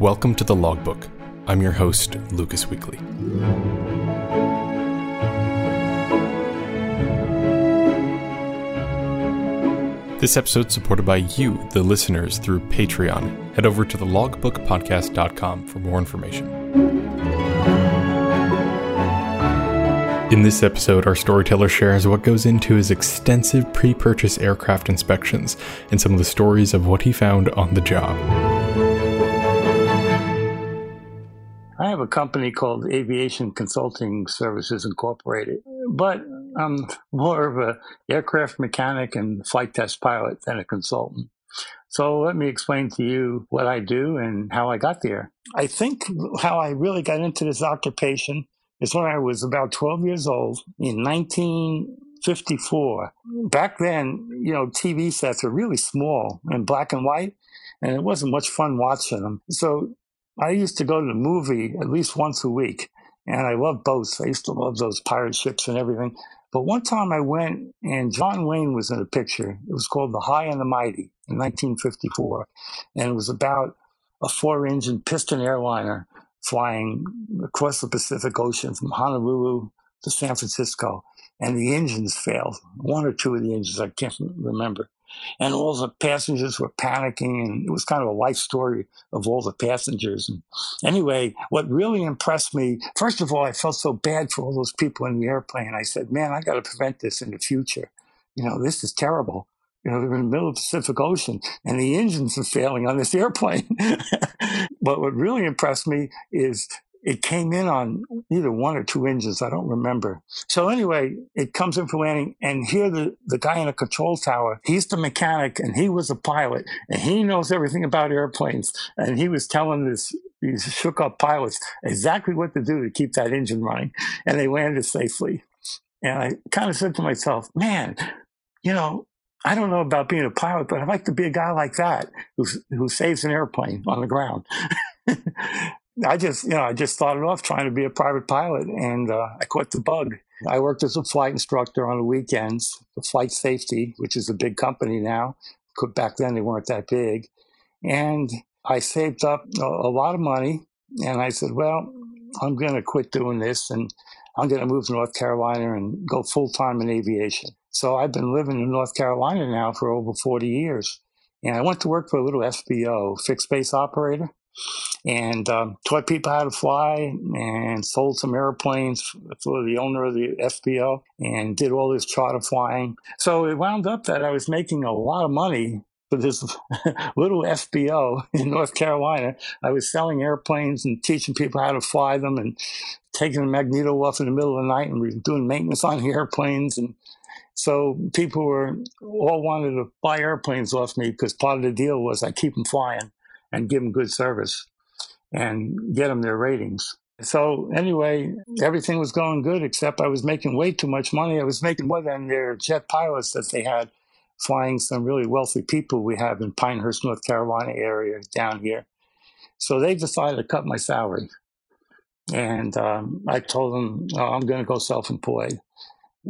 Welcome to the Logbook. I'm your host, Lucas Weakley. This episode is supported by you, the listeners, through Patreon. Head over to the thelogbookpodcast.com for more information. In this episode, our storyteller shares what goes into his extensive pre purchase aircraft inspections and some of the stories of what he found on the job. Have a company called Aviation Consulting Services Incorporated, but I'm more of a aircraft mechanic and flight test pilot than a consultant. So let me explain to you what I do and how I got there. I think how I really got into this occupation is when I was about 12 years old in 1954. Back then, you know, TV sets were really small and black and white, and it wasn't much fun watching them. So I used to go to the movie at least once a week, and I love boats. I used to love those pirate ships and everything. But one time I went, and John Wayne was in a picture. It was called The High and the Mighty in 1954, and it was about a four engine piston airliner flying across the Pacific Ocean from Honolulu to San Francisco, and the engines failed. One or two of the engines, I can't remember. And all the passengers were panicking, and it was kind of a life story of all the passengers. And anyway, what really impressed me, first of all, I felt so bad for all those people in the airplane. I said, man, I got to prevent this in the future. You know, this is terrible. You know, they're in the middle of the Pacific Ocean and the engines are failing on this airplane. but what really impressed me is it came in on either one or two engines. I don't remember. So anyway, it comes in for landing, and here the, the guy in the control tower, he's the mechanic, and he was a pilot, and he knows everything about airplanes, and he was telling this these shook up pilots exactly what to do to keep that engine running, and they landed safely. And I kind of said to myself, man, you know, I don't know about being a pilot, but I'd like to be a guy like that who who saves an airplane on the ground. I just, you know, I just started off trying to be a private pilot, and uh, I caught the bug. I worked as a flight instructor on the weekends for Flight Safety, which is a big company now. Back then, they weren't that big, and I saved up a, a lot of money. And I said, "Well, I'm going to quit doing this, and I'm going to move to North Carolina and go full time in aviation." So I've been living in North Carolina now for over 40 years. And I went to work for a little FBO, fixed base operator, and um, taught people how to fly and sold some airplanes for the owner of the FBO and did all this charter flying. So it wound up that I was making a lot of money for this little FBO in North Carolina. I was selling airplanes and teaching people how to fly them and taking the magneto off in the middle of the night and doing maintenance on the airplanes and so people were all wanted to buy airplanes off me because part of the deal was I keep them flying and give them good service and get them their ratings. So anyway, everything was going good except I was making way too much money. I was making more than their jet pilots that they had flying some really wealthy people we have in Pinehurst, North Carolina area down here. So they decided to cut my salary. And um, I told them, oh, I'm going to go self employed.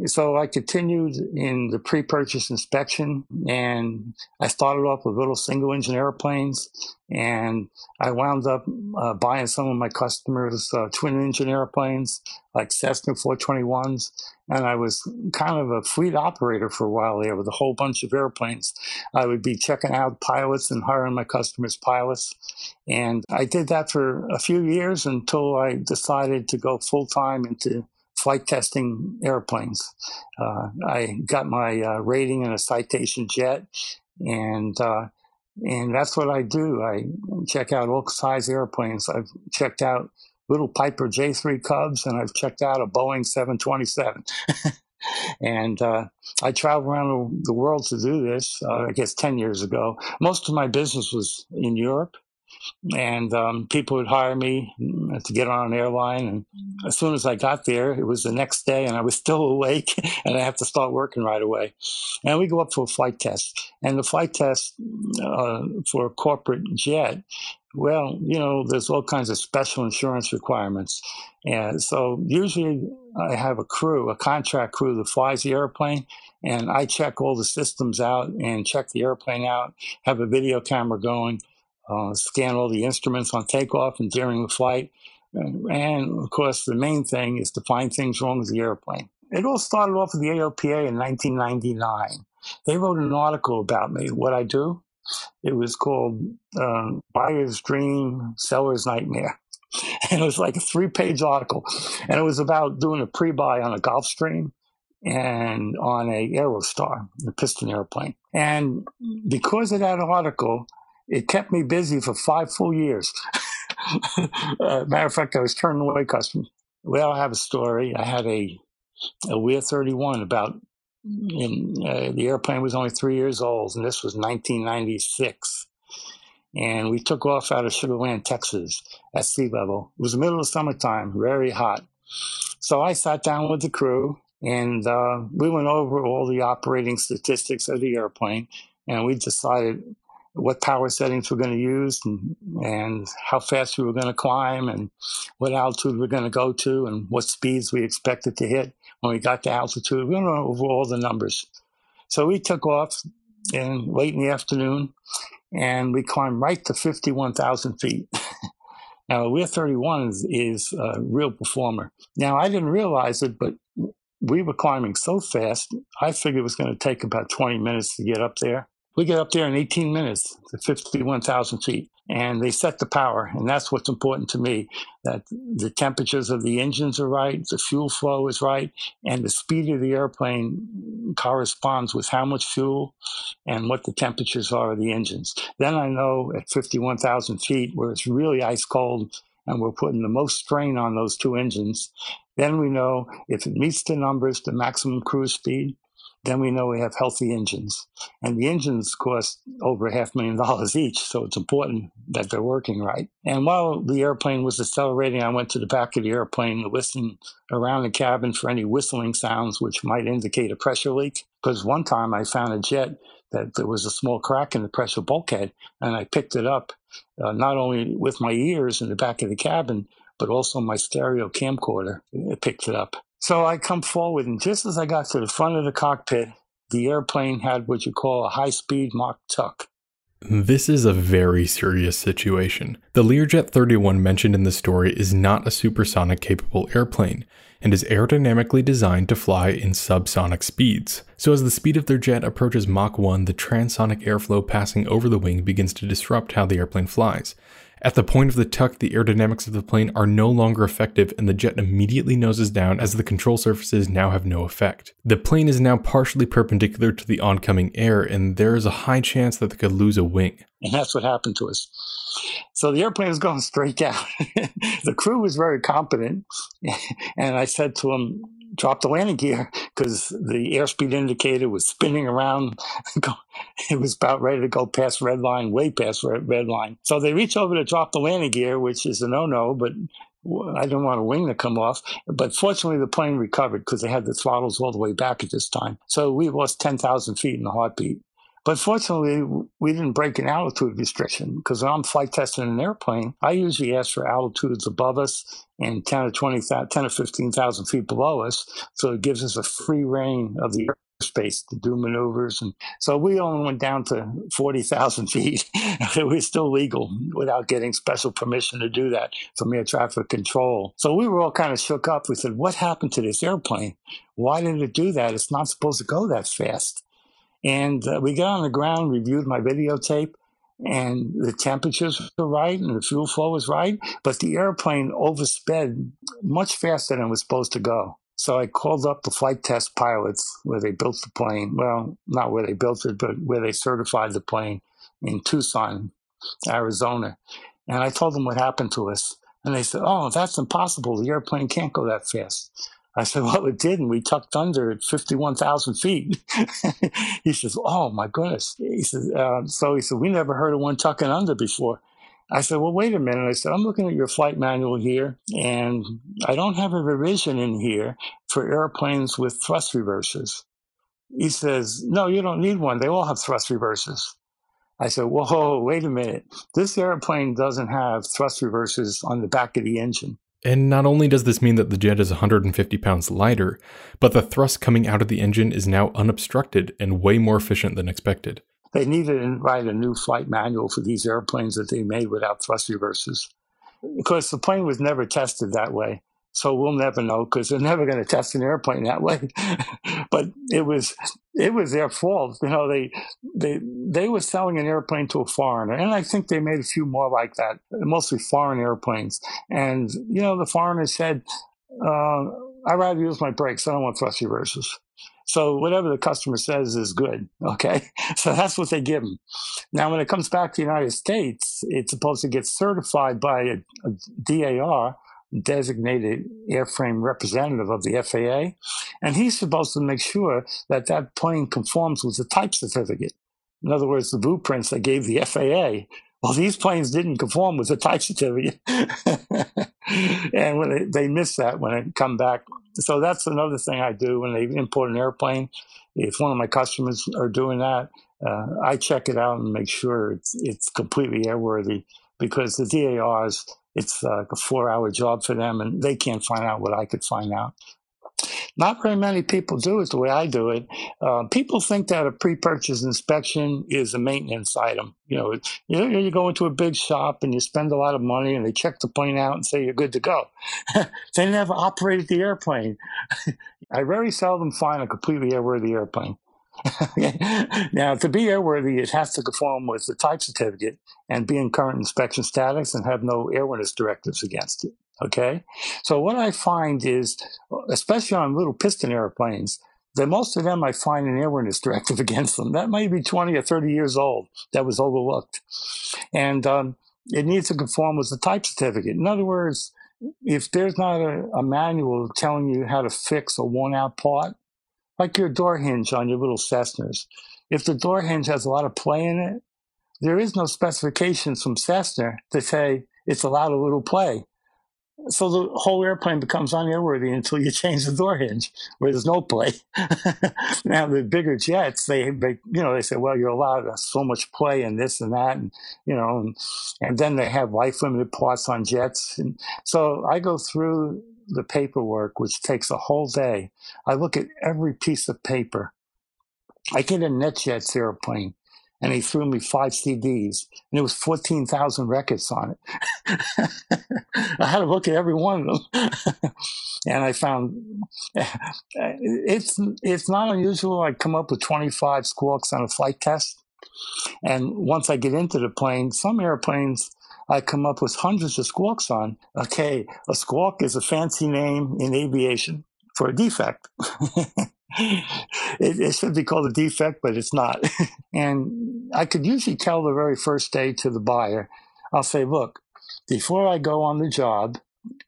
So I continued in the pre-purchase inspection and I started off with little single engine airplanes and I wound up uh, buying some of my customers uh, twin engine airplanes like Cessna 421s and I was kind of a fleet operator for a while there with a whole bunch of airplanes. I would be checking out pilots and hiring my customers pilots and I did that for a few years until I decided to go full time into flight testing airplanes. Uh, I got my uh, rating in a citation jet, and uh, and that's what I do. I check out all size airplanes. I've checked out little Piper J3 Cubs, and I've checked out a Boeing 727. and uh, I traveled around the world to do this. Uh, I guess ten years ago. Most of my business was in Europe, and um, people would hire me to get on an airline. And as soon as I got there, it was the next day, and I was still awake, and I have to start working right away. And we go up for a flight test, and the flight test uh, for a corporate jet. Well, you know, there's all kinds of special insurance requirements. And so usually I have a crew, a contract crew that flies the airplane, and I check all the systems out and check the airplane out, have a video camera going, uh, scan all the instruments on takeoff and during the flight. And of course, the main thing is to find things wrong with the airplane. It all started off with the AOPA in 1999. They wrote an article about me, what I do. It was called uh, Buyer's Dream, Seller's Nightmare. And it was like a three page article. And it was about doing a pre buy on a Gulfstream and on a Aerostar, the piston airplane. And because of that article, it kept me busy for five full years. uh, matter of fact, I was turning away customers. Well, I have a story. I had a a Lear 31 about in, uh, the airplane was only three years old, and this was 1996. And we took off out of Sugar Land, Texas, at sea level. It was the middle of summertime, very hot. So I sat down with the crew, and uh, we went over all the operating statistics of the airplane, and we decided what power settings we're going to use and, and how fast we were going to climb and what altitude we're going to go to and what speeds we expected to hit when we got to altitude. We went over all the numbers. So we took off in late in the afternoon and we climbed right to 51,000 feet. now, Lear 31 is, is a real performer. Now, I didn't realize it, but we were climbing so fast, I figured it was going to take about 20 minutes to get up there. We get up there in 18 minutes to 51,000 feet and they set the power. And that's what's important to me that the temperatures of the engines are right, the fuel flow is right, and the speed of the airplane corresponds with how much fuel and what the temperatures are of the engines. Then I know at 51,000 feet, where it's really ice cold and we're putting the most strain on those two engines, then we know if it meets the numbers, the maximum cruise speed, then we know we have healthy engines. And the engines cost over a half million dollars each, so it's important that they're working right. And while the airplane was accelerating, I went to the back of the airplane to listen around the cabin for any whistling sounds which might indicate a pressure leak. Because one time I found a jet that there was a small crack in the pressure bulkhead, and I picked it up uh, not only with my ears in the back of the cabin, but also my stereo camcorder. It picked it up. So I come forward, and just as I got to the front of the cockpit, the airplane had what you call a high speed Mach tuck. This is a very serious situation. The Learjet 31 mentioned in the story is not a supersonic capable airplane and is aerodynamically designed to fly in subsonic speeds. So, as the speed of their jet approaches Mach 1, the transonic airflow passing over the wing begins to disrupt how the airplane flies. At the point of the tuck, the aerodynamics of the plane are no longer effective and the jet immediately noses down as the control surfaces now have no effect. The plane is now partially perpendicular to the oncoming air and there is a high chance that they could lose a wing. And that's what happened to us. So the airplane was going straight down. the crew was very competent. And I said to them, drop the landing gear because the airspeed indicator was spinning around. it was about ready to go past red line, way past red, line. So they reach over to drop the landing gear, which is a no-no, but I didn't want a wing to come off. But fortunately, the plane recovered because they had the throttles all the way back at this time. So we lost 10,000 feet in the heartbeat. But fortunately, we didn't break an altitude restriction because when I'm flight testing an airplane, I usually ask for altitudes above us and 10 or 20, 10 or 15,000 feet below us. So it gives us a free reign of the airspace to do maneuvers. And so we only went down to 40,000 feet. it was still legal without getting special permission to do that from air traffic control. So we were all kind of shook up. We said, what happened to this airplane? Why did it do that? It's not supposed to go that fast. And uh, we got on the ground, reviewed my videotape, and the temperatures were right and the fuel flow was right, but the airplane oversped much faster than it was supposed to go. So I called up the flight test pilots where they built the plane. Well, not where they built it, but where they certified the plane in Tucson, Arizona. And I told them what happened to us. And they said, Oh, that's impossible. The airplane can't go that fast. I said, well, it did, and we tucked under at 51,000 feet. he says, oh, my goodness. He says, uh, so he said, we never heard of one tucking under before. I said, well, wait a minute. I said, I'm looking at your flight manual here, and I don't have a revision in here for airplanes with thrust reversers. He says, no, you don't need one. They all have thrust reversers. I said, whoa, wait a minute. This airplane doesn't have thrust reversers on the back of the engine. And not only does this mean that the jet is 150 pounds lighter, but the thrust coming out of the engine is now unobstructed and way more efficient than expected. they needed to write a new flight manual for these airplanes that they made without thrust reversers. Of course, the plane was never tested that way. So we'll never know because they're never going to test an airplane that way. but it was it was their fault. You know, they they they were selling an airplane to a foreigner, and I think they made a few more like that, mostly foreign airplanes. And you know, the foreigner said, uh, "I'd rather use my brakes. I don't want thrust reversers." So whatever the customer says is good. Okay. So that's what they give them. Now, when it comes back to the United States, it's supposed to get certified by a, a DAR, designated airframe representative of the FAA. And he's supposed to make sure that that plane conforms with the type certificate. In other words, the blueprints they gave the FAA. Well, these planes didn't conform with the type certificate. and when they, they miss that when they come back so that's another thing I do when they import an airplane. If one of my customers are doing that, uh, I check it out and make sure it's, it's completely airworthy because the DARs, it's like a four hour job for them and they can't find out what I could find out. Not very many people do it the way I do it. Uh, people think that a pre-purchase inspection is a maintenance item. You know, you you go into a big shop and you spend a lot of money, and they check the plane out and say you're good to go. they never operated the airplane. I very seldom find a completely airworthy airplane. now, to be airworthy, it has to conform with the type certificate and be in current inspection status and have no airworthiness directives against it. Okay. So what I find is, especially on little piston airplanes, that most of them I find an airworthiness directive against them. That may be 20 or 30 years old. That was overlooked. And um, it needs to conform with the type certificate. In other words, if there's not a, a manual telling you how to fix a worn out part, like your door hinge on your little Cessnas, if the door hinge has a lot of play in it, there is no specifications from Cessna to say it's allowed a little play. So the whole airplane becomes unairworthy until you change the door hinge, where there's no play. now the bigger jets, they, they, you know, they say, well, you're allowed uh, so much play and this and that, and you know, and, and then they have life limited parts on jets, and so I go through the paperwork, which takes a whole day. I look at every piece of paper. I get a NetJets airplane and he threw me five CDs, and it was fourteen thousand records on it. I had to look at every one of them, and I found it's it's not unusual. I come up with twenty five squawks on a flight test, and once I get into the plane, some airplanes. I come up with hundreds of squawks on. Okay, a squawk is a fancy name in aviation for a defect. it, it, should be called a defect, but it's not. and I could usually tell the very first day to the buyer, I'll say, look, before I go on the job,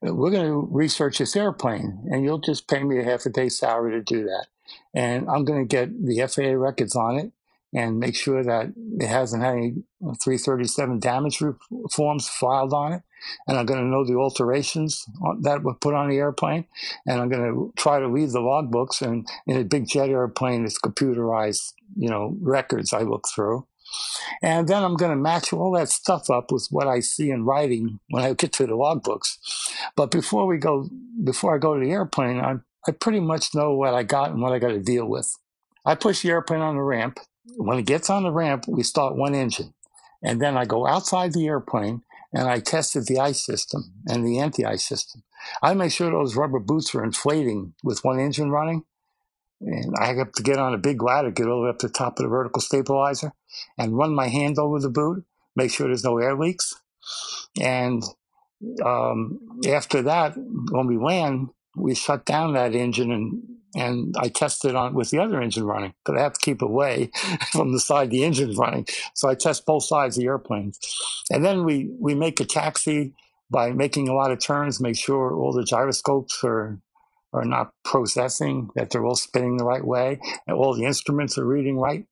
we're going to research this airplane, and you'll just pay me a half a day salary to do that. And I'm going to get the FAA records on it and make sure that it hasn't had any 337 damage forms filed on it and I'm going to know the alterations that were put on the airplane, and I'm going to try to read the logbooks. And in a big jet airplane, it's computerized, you know, records I look through. And then I'm going to match all that stuff up with what I see in writing when I get to the logbooks. But before we go, before I go to the airplane, I, I pretty much know what I got and what I got to deal with. I push the airplane on the ramp. When it gets on the ramp, we start one engine. And then I go outside the airplane and I tested the ice system and the anti-ice system. I make sure those rubber boots are inflating with one engine running. And I have to get on a big ladder, get all the way up to the top of the vertical stabilizer and run my hand over the boot, make sure there's no air leaks. And um, after that, when we land, we shut down that engine and and I tested on with the other engine running because I have to keep away from the side the engine's running. So I test both sides of the airplanes, and then we we make a taxi by making a lot of turns, make sure all the gyroscopes are are not processing, that they're all spinning the right way, and all the instruments are reading right,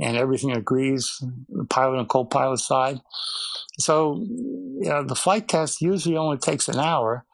and everything agrees, the pilot and co-pilot side. So you know, the flight test usually only takes an hour,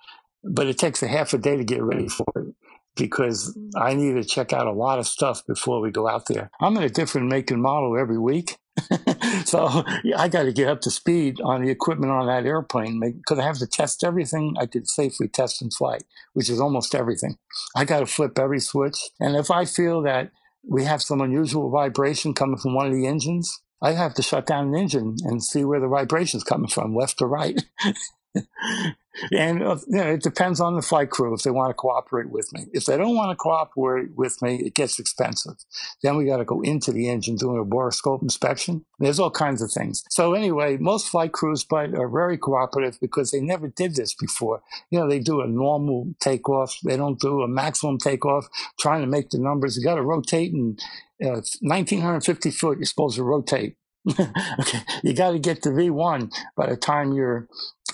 but it takes a half a day to get ready for it because I need to check out a lot of stuff before we go out there. I'm in a different make and model every week. so I got to get up to speed on the equipment on that airplane because I have to test everything I could safely test in flight, which is almost everything. I got to flip every switch. And if I feel that we have some unusual vibration coming from one of the engines, I have to shut down an engine and see where the vibration is coming from, left or right. and uh, you know, it depends on the flight crew if they want to cooperate with me. If they don't want to cooperate with me, it gets expensive. Then we got to go into the engine doing a borescope inspection. There's all kinds of things. So anyway, most flight crews but are very cooperative because they never did this before. You know, they do a normal takeoff. They don't do a maximum takeoff, trying to make the numbers. You got to rotate and uh, 1950 foot. You're supposed to rotate. okay, you got to get to V1 by the time you're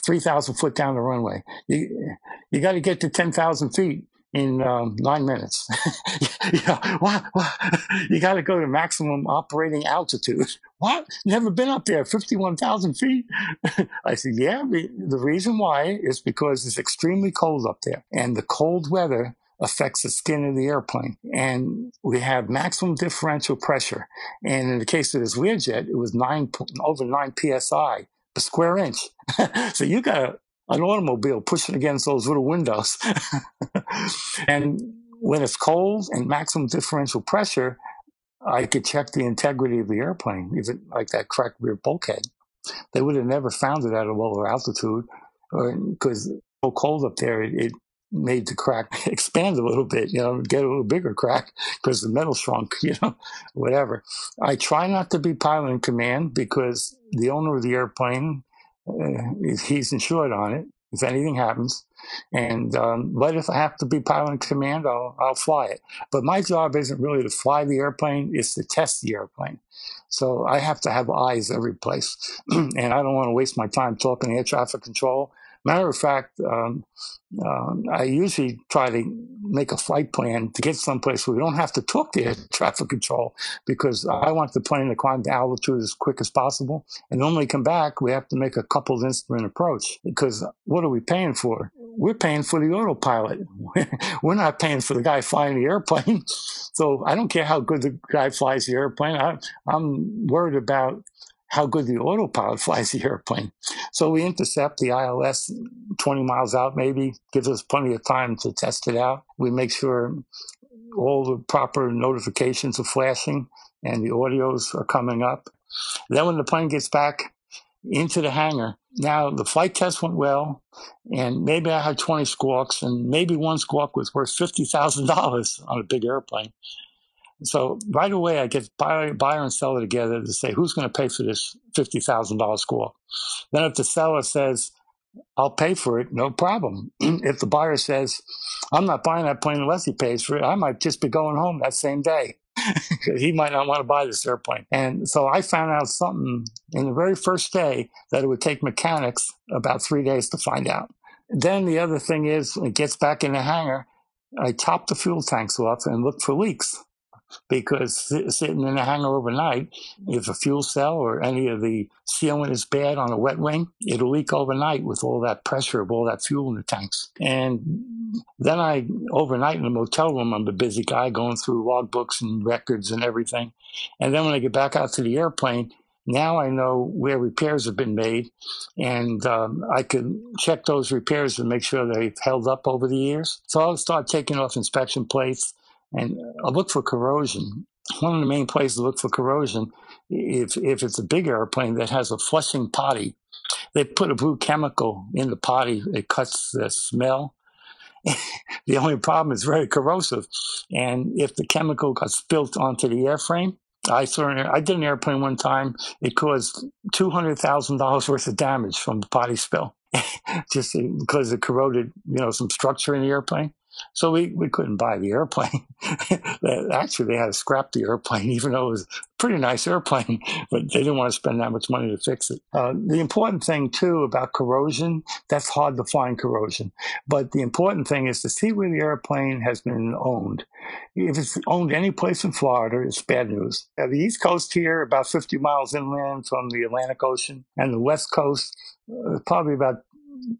3,000 foot down the runway. You, you got to get to 10,000 feet in um, nine minutes. You got to go to maximum operating altitude. What? Never been up there, 51,000 feet? I said, yeah, the reason why is because it's extremely cold up there. And the cold weather affects the skin of the airplane. And we have maximum differential pressure. And in the case of this Learjet, it was nine, over nine PSI a square inch. so you got an automobile pushing against those little windows. and when it's cold and maximum differential pressure, I could check the integrity of the airplane, even like that cracked rear bulkhead. They would have never found it at a lower altitude uh, because so cold up there, it, it made the crack expand a little bit, you know, get a little bigger crack because the metal shrunk, you know, whatever. I try not to be pilot in command because the owner of the airplane, uh, he's insured on it if anything happens. And um, but if I have to be pilot in command, I'll, I'll fly it. But my job isn't really to fly the airplane; it's to test the airplane. So I have to have eyes every place, and I don't want to waste my time talking to air traffic control Matter of fact, um, uh, I usually try to make a flight plan to get someplace where we don't have to talk to air traffic control because I want the plane to climb to altitude as quick as possible. And then when we come back, we have to make a coupled instrument approach because what are we paying for? We're paying for the autopilot. We're not paying for the guy flying the airplane. So I don't care how good the guy flies the airplane. I, I'm worried about how good the autopilot flies the airplane. So we intercept the ILS 20 miles out, maybe, gives us plenty of time to test it out. We make sure all the proper notifications are flashing and the audios are coming up. Then when the plane gets back into the hangar, now the flight test went well, and maybe I had 20 squawks, and maybe one squawk was worth $50,000 on a big airplane. So right away, I get buyer, buyer and seller together to say who's going to pay for this fifty thousand dollar score. Then if the seller says I'll pay for it, no problem. if the buyer says I'm not buying that plane unless he pays for it, I might just be going home that same day. he might not want to buy this airplane. And so I found out something in the very first day that it would take mechanics about three days to find out. Then the other thing is, it gets back in the hangar, I top the fuel tanks off and look for leaks because sitting in a hangar overnight, if a fuel cell or any of the sealant is bad on a wet wing, it'll leak overnight with all that pressure of all that fuel in the tanks. And then I, overnight in the motel room, I'm a busy guy going through logbooks and records and everything. And then when I get back out to the airplane, now I know where repairs have been made, and um, I can check those repairs and make sure they've held up over the years. So I'll start taking off inspection plates and I look for corrosion. One of the main places to look for corrosion, if if it's a big airplane that has a flushing potty, they put a blue chemical in the potty. It cuts the smell. the only problem is very corrosive, and if the chemical got spilt onto the airframe, I saw an, I did an airplane one time. It caused two hundred thousand dollars worth of damage from the potty spill, just because it corroded, you know, some structure in the airplane. So we, we couldn't buy the airplane. Actually, they had to scrap the airplane, even though it was a pretty nice airplane, but they didn't want to spend that much money to fix it. Uh, the important thing, too, about corrosion, that's hard to find corrosion. But the important thing is to see where the airplane has been owned. If it's owned any place in Florida, it's bad news. Uh, the East Coast here, about 50 miles inland from the Atlantic Ocean, and the West Coast, uh, probably about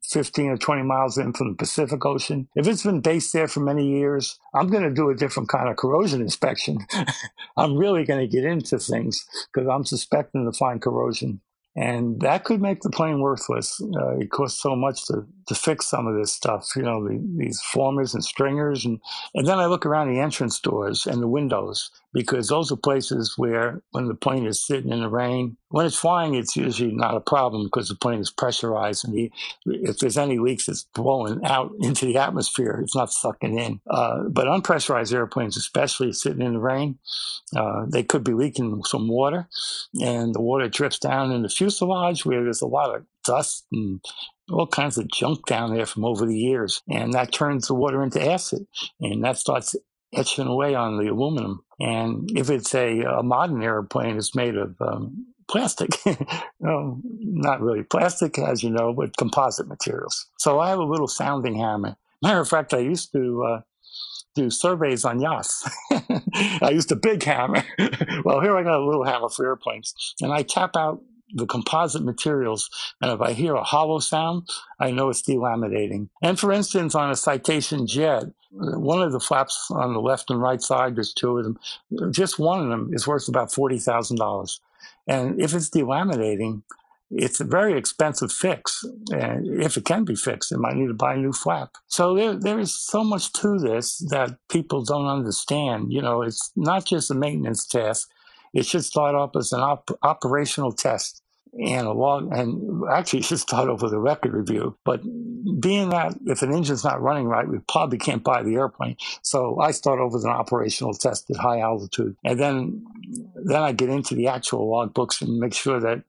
15 or 20 miles in from the Pacific Ocean. If it's been based there for many years, I'm going to do a different kind of corrosion inspection. I'm really going to get into things because I'm suspecting to find corrosion. And that could make the plane worthless. Uh, it costs so much to to fix some of this stuff, you know, the, these formers and stringers. And, and then I look around the entrance doors and the windows because those are places where when the plane is sitting in the rain, when it's flying, it's usually not a problem because the plane is pressurized. And the, if there's any leaks, it's blowing out into the atmosphere. It's not sucking in. Uh, but unpressurized airplanes, especially sitting in the rain, uh, they could be leaking some water and the water drips down in the fuselage where there's a lot of dust and all kinds of junk down there from over the years. And that turns the water into acid and that starts etching away on the aluminum. And if it's a, a modern airplane, it's made of um, plastic. no, not really plastic, as you know, but composite materials. So I have a little sounding hammer. Matter of fact, I used to uh, do surveys on yachts. I used a big hammer. well, here I got a little hammer for airplanes, and I tap out the composite materials. And if I hear a hollow sound, I know it's delaminating. And for instance, on a Citation jet, one of the flaps on the left and right side, there's two of them, just one of them is worth about $40,000. And if it's delaminating, it's a very expensive fix. And if it can be fixed, it might need to buy a new flap. So there, there is so much to this that people don't understand. You know, it's not just a maintenance task. It should start off as an op- operational test and a log, and actually should start off with a record review. But being that if an engine's not running right, we probably can't buy the airplane. So I start off with an operational test at high altitude, and then then I get into the actual log books and make sure that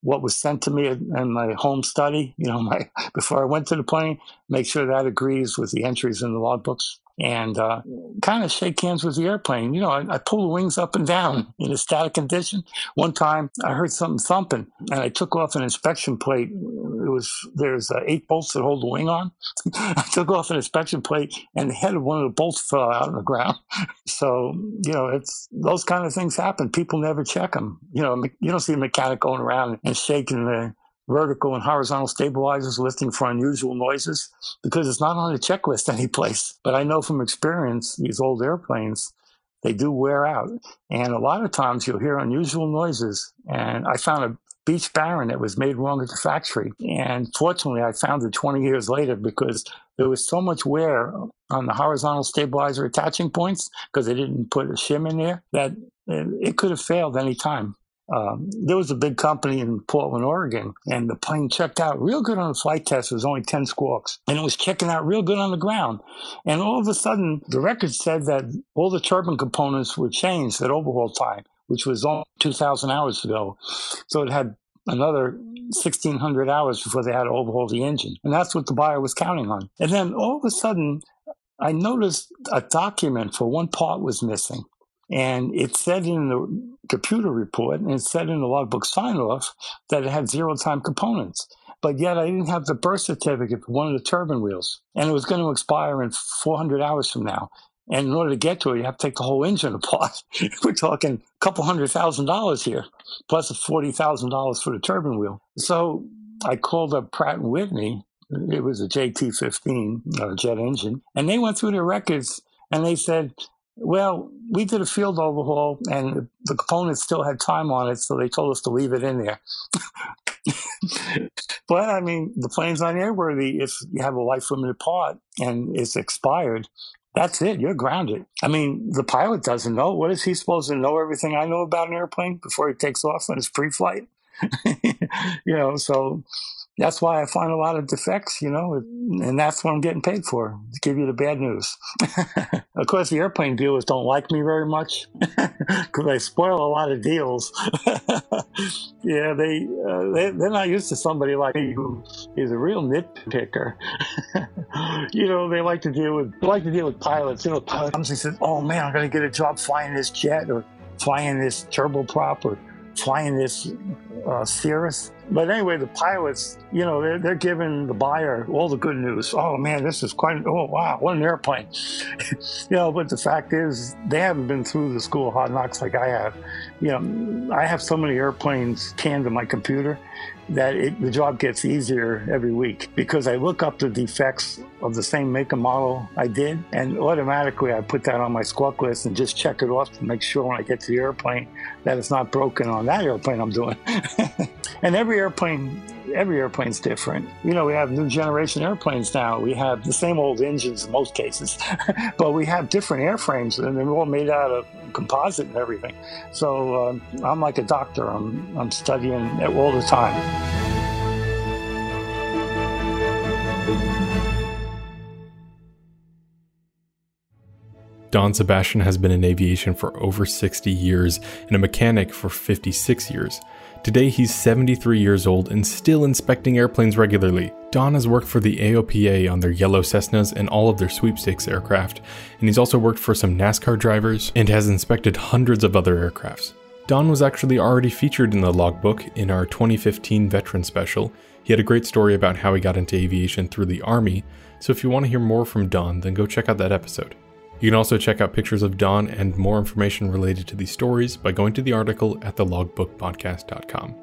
what was sent to me in my home study, you know, my before I went to the plane, make sure that agrees with the entries in the logbooks and uh, kind of shake hands with the airplane. You know, I, I, pull the wings up and down in a static condition. One time I heard something thumping and I took off an inspection plate. It was, there's uh, eight bolts that hold the wing on. I took off an inspection plate and the head of one of the bolts fell out on the ground. so, you know, it's those kind of things happen. People never check them. You know, you don't see a mechanic going around and shaking the, vertical and horizontal stabilizers lifting for unusual noises because it's not on the checklist anyplace. But I know from experience, these old airplanes, they do wear out. And a lot of times you'll hear unusual noises. And I found a Beech Baron that was made wrong at the factory. And fortunately, I found it 20 years later because there was so much wear on the horizontal stabilizer attaching points because they didn't put a shim in there that it could have failed any time. Um, there was a big company in Portland, Oregon, and the plane checked out real good on the flight test. It was only 10 squawks, and it was checking out real good on the ground. And all of a sudden, the record said that all the turbine components were changed at overhaul time, which was only 2,000 hours ago. So it had another 1,600 hours before they had to overhaul the engine. And that's what the buyer was counting on. And then all of a sudden, I noticed a document for one part was missing. And it said in the computer report and it said in the logbook sign off that it had zero time components. But yet I didn't have the birth certificate for one of the turbine wheels. And it was going to expire in 400 hours from now. And in order to get to it, you have to take the whole engine apart. We're talking a couple hundred thousand dollars here, plus plus forty thousand dollars for the turbine wheel. So I called up Pratt Whitney. It was a JT15 uh, jet engine, and they went through their records and they said well, we did a field overhaul and the components still had time on it, so they told us to leave it in there. but I mean, the plane's not airworthy if you have a life limited part and it's expired. That's it. You're grounded. I mean, the pilot doesn't know. What is he supposed to know everything I know about an airplane before he takes off on his pre flight? you know, so that's why I find a lot of defects, you know, and that's what I'm getting paid for to give you the bad news. of course, the airplane dealers don't like me very much because I spoil a lot of deals. yeah, they, uh, they they're not used to somebody like me who is a real nitpicker. you know, they like to deal with like to deal with pilots. You know, pilot comes and says, "Oh man, I'm going to get a job flying this jet or flying this turboprop or flying this uh, Cirrus." But anyway, the pilots, you know, they're, they're giving the buyer all the good news. Oh man, this is quite, oh wow, what an airplane. you know, but the fact is, they haven't been through the school of hard knocks like I have. You know, I have so many airplanes canned to my computer that it, the job gets easier every week because I look up the defects of the same make and model I did, and automatically I put that on my squawk list and just check it off to make sure when I get to the airplane that it's not broken on that airplane I'm doing. and every every airplane every airplane's different. You know, we have new generation airplanes now. We have the same old engines in most cases, but we have different airframes, and they're all made out of composite and everything. So uh, I'm like a doctor. I'm I'm studying all the time. Don Sebastian has been in aviation for over 60 years and a mechanic for 56 years. Today, he's 73 years old and still inspecting airplanes regularly. Don has worked for the AOPA on their yellow Cessnas and all of their sweepstakes aircraft, and he's also worked for some NASCAR drivers and has inspected hundreds of other aircrafts. Don was actually already featured in the logbook in our 2015 Veteran Special. He had a great story about how he got into aviation through the Army, so if you want to hear more from Don, then go check out that episode. You can also check out pictures of Don and more information related to these stories by going to the article at thelogbookpodcast.com.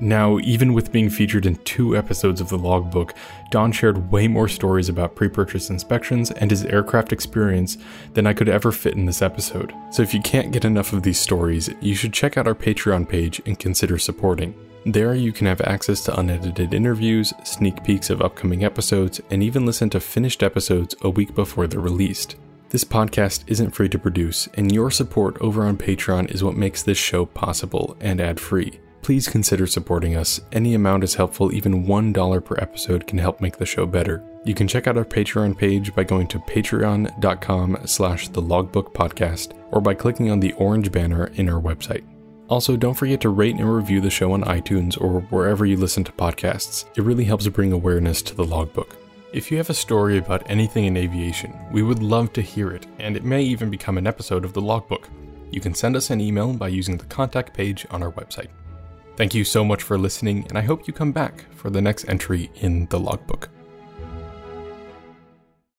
Now, even with being featured in two episodes of the logbook, Don shared way more stories about pre purchase inspections and his aircraft experience than I could ever fit in this episode. So, if you can't get enough of these stories, you should check out our Patreon page and consider supporting. There, you can have access to unedited interviews, sneak peeks of upcoming episodes, and even listen to finished episodes a week before they're released. This podcast isn't free to produce, and your support over on Patreon is what makes this show possible and ad free. Please consider supporting us. Any amount is helpful, even $1 per episode can help make the show better. You can check out our Patreon page by going to patreon.com slash the logbook podcast or by clicking on the orange banner in our website. Also, don't forget to rate and review the show on iTunes or wherever you listen to podcasts. It really helps bring awareness to the logbook. If you have a story about anything in aviation, we would love to hear it, and it may even become an episode of the logbook. You can send us an email by using the contact page on our website. Thank you so much for listening, and I hope you come back for the next entry in the logbook.